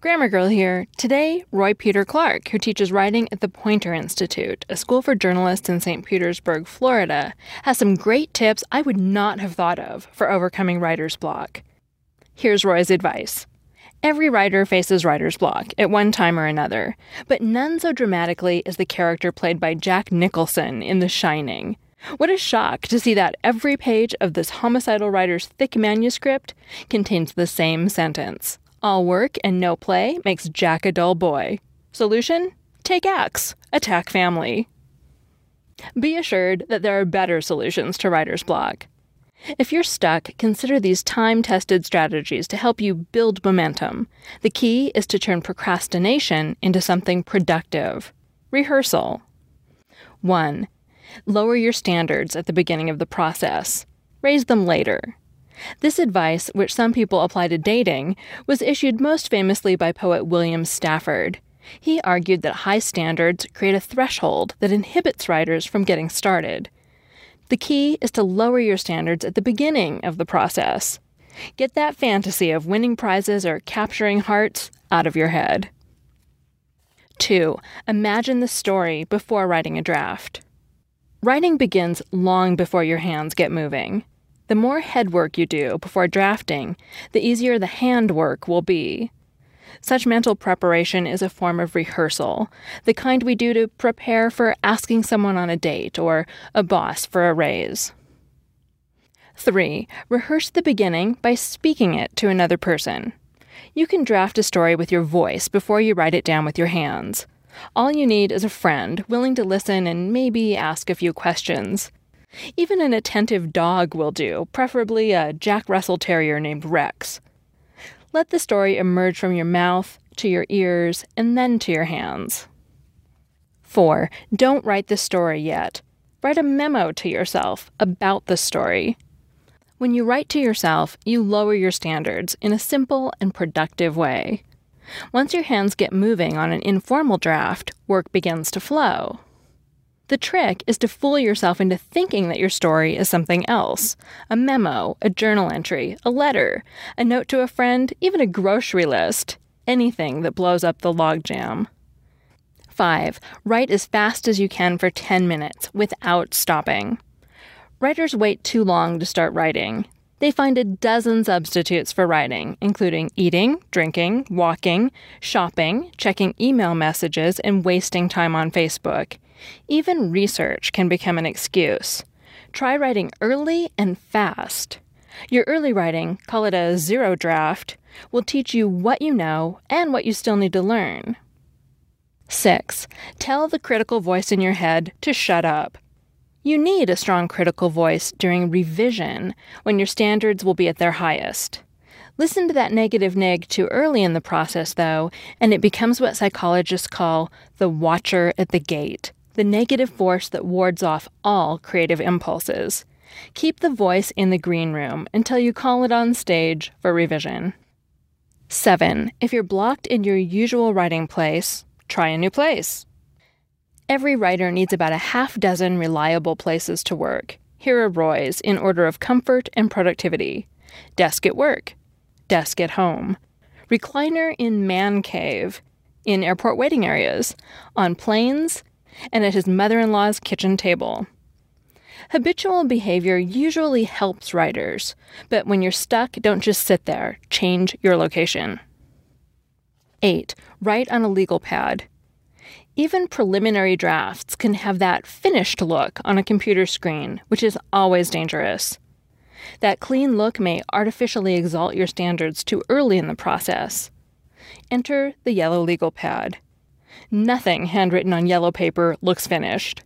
Grammar Girl here. Today, Roy Peter Clark, who teaches writing at the Poynter Institute, a school for journalists in St. Petersburg, Florida, has some great tips I would not have thought of for overcoming writer's block. Here's Roy's advice. Every writer faces writer's block at one time or another, but none so dramatically as the character played by Jack Nicholson in The Shining. What a shock to see that every page of this homicidal writer's thick manuscript contains the same sentence. All work and no play makes Jack a dull boy. Solution? Take axe. Attack family. Be assured that there are better solutions to writer's block. If you're stuck, consider these time tested strategies to help you build momentum. The key is to turn procrastination into something productive. Rehearsal. 1. Lower your standards at the beginning of the process. Raise them later. This advice, which some people apply to dating, was issued most famously by poet William Stafford. He argued that high standards create a threshold that inhibits writers from getting started. The key is to lower your standards at the beginning of the process. Get that fantasy of winning prizes or capturing hearts out of your head. 2. Imagine the story before writing a draft. Writing begins long before your hands get moving. The more head work you do before drafting, the easier the hand work will be. Such mental preparation is a form of rehearsal, the kind we do to prepare for asking someone on a date or a boss for a raise. 3. Rehearse the beginning by speaking it to another person. You can draft a story with your voice before you write it down with your hands. All you need is a friend willing to listen and maybe ask a few questions. Even an attentive dog will do, preferably a Jack Russell Terrier named Rex. Let the story emerge from your mouth to your ears and then to your hands. 4. Don't write the story yet. Write a memo to yourself about the story. When you write to yourself, you lower your standards in a simple and productive way. Once your hands get moving on an informal draft, work begins to flow. The trick is to fool yourself into thinking that your story is something else a memo, a journal entry, a letter, a note to a friend, even a grocery list, anything that blows up the logjam. 5. Write as fast as you can for 10 minutes without stopping. Writers wait too long to start writing. They find a dozen substitutes for writing, including eating, drinking, walking, shopping, checking email messages, and wasting time on Facebook. Even research can become an excuse. Try writing early and fast. Your early writing, call it a zero draft, will teach you what you know and what you still need to learn. 6. Tell the critical voice in your head to shut up. You need a strong critical voice during revision when your standards will be at their highest. Listen to that negative neg too early in the process, though, and it becomes what psychologists call the watcher at the gate the negative force that wards off all creative impulses. Keep the voice in the green room until you call it on stage for revision. 7. If you're blocked in your usual writing place, try a new place. Every writer needs about a half dozen reliable places to work. Here are Roy's in order of comfort and productivity desk at work, desk at home, recliner in man cave, in airport waiting areas, on planes, and at his mother in law's kitchen table. Habitual behavior usually helps writers, but when you're stuck, don't just sit there, change your location. 8. Write on a legal pad. Even preliminary drafts can have that finished look on a computer screen, which is always dangerous. That clean look may artificially exalt your standards too early in the process. Enter the yellow legal pad. Nothing handwritten on yellow paper looks finished.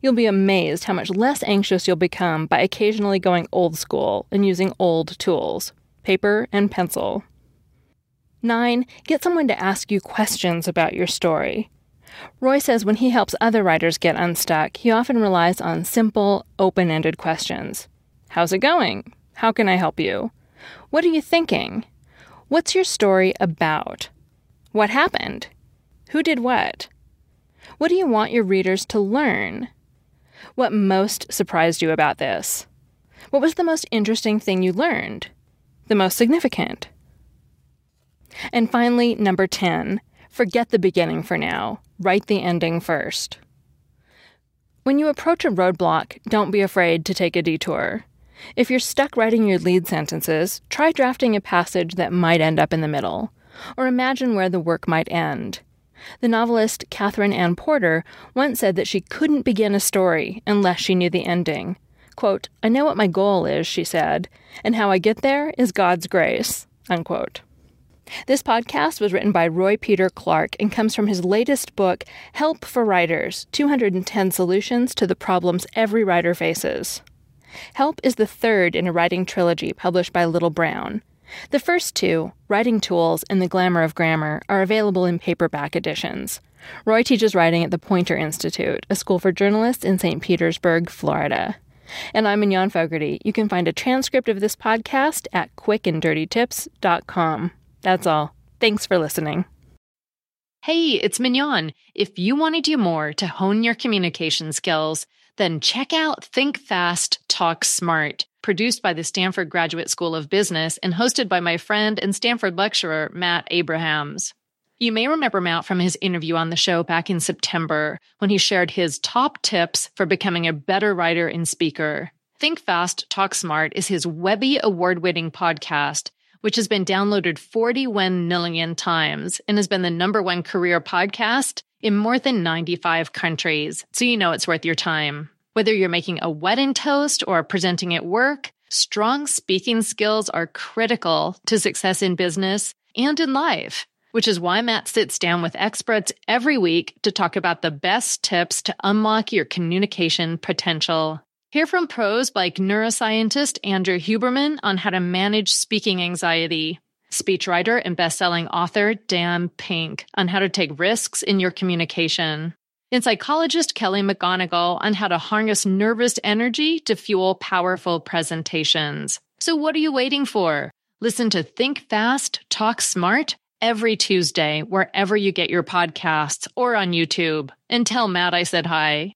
You'll be amazed how much less anxious you'll become by occasionally going old school and using old tools paper and pencil. 9. Get someone to ask you questions about your story. Roy says when he helps other writers get unstuck, he often relies on simple, open ended questions. How's it going? How can I help you? What are you thinking? What's your story about? What happened? Who did what? What do you want your readers to learn? What most surprised you about this? What was the most interesting thing you learned? The most significant? And finally, number 10 forget the beginning for now. Write the ending first. When you approach a roadblock, don't be afraid to take a detour. If you're stuck writing your lead sentences, try drafting a passage that might end up in the middle, or imagine where the work might end. The novelist Katherine Anne Porter once said that she couldn't begin a story unless she knew the ending. Quote, I know what my goal is, she said, and how I get there is God's grace. Unquote. This podcast was written by Roy Peter Clark and comes from his latest book, Help for Writers 210 Solutions to the Problems Every Writer Faces. Help is the third in a writing trilogy published by Little Brown. The first two, Writing Tools and The Glamour of Grammar, are available in paperback editions. Roy teaches writing at the Poynter Institute, a school for journalists in St. Petersburg, Florida. And I'm Mignon Fogarty. You can find a transcript of this podcast at quickanddirtytips.com. That's all. Thanks for listening. Hey, it's Mignon. If you want to do more to hone your communication skills, then check out Think Fast, Talk Smart, produced by the Stanford Graduate School of Business and hosted by my friend and Stanford lecturer, Matt Abrahams. You may remember Matt from his interview on the show back in September when he shared his top tips for becoming a better writer and speaker. Think Fast, Talk Smart is his Webby award winning podcast, which has been downloaded 41 million times and has been the number one career podcast in more than 95 countries. So you know it's worth your time. Whether you're making a wedding toast or presenting at work, strong speaking skills are critical to success in business and in life which is why Matt sits down with experts every week to talk about the best tips to unlock your communication potential. Hear from pros like neuroscientist Andrew Huberman on how to manage speaking anxiety, speechwriter and best-selling author Dan Pink on how to take risks in your communication, and psychologist Kelly McGonigal on how to harness nervous energy to fuel powerful presentations. So what are you waiting for? Listen to Think Fast, Talk Smart every Tuesday, wherever you get your podcasts or on YouTube. And tell Matt I said hi.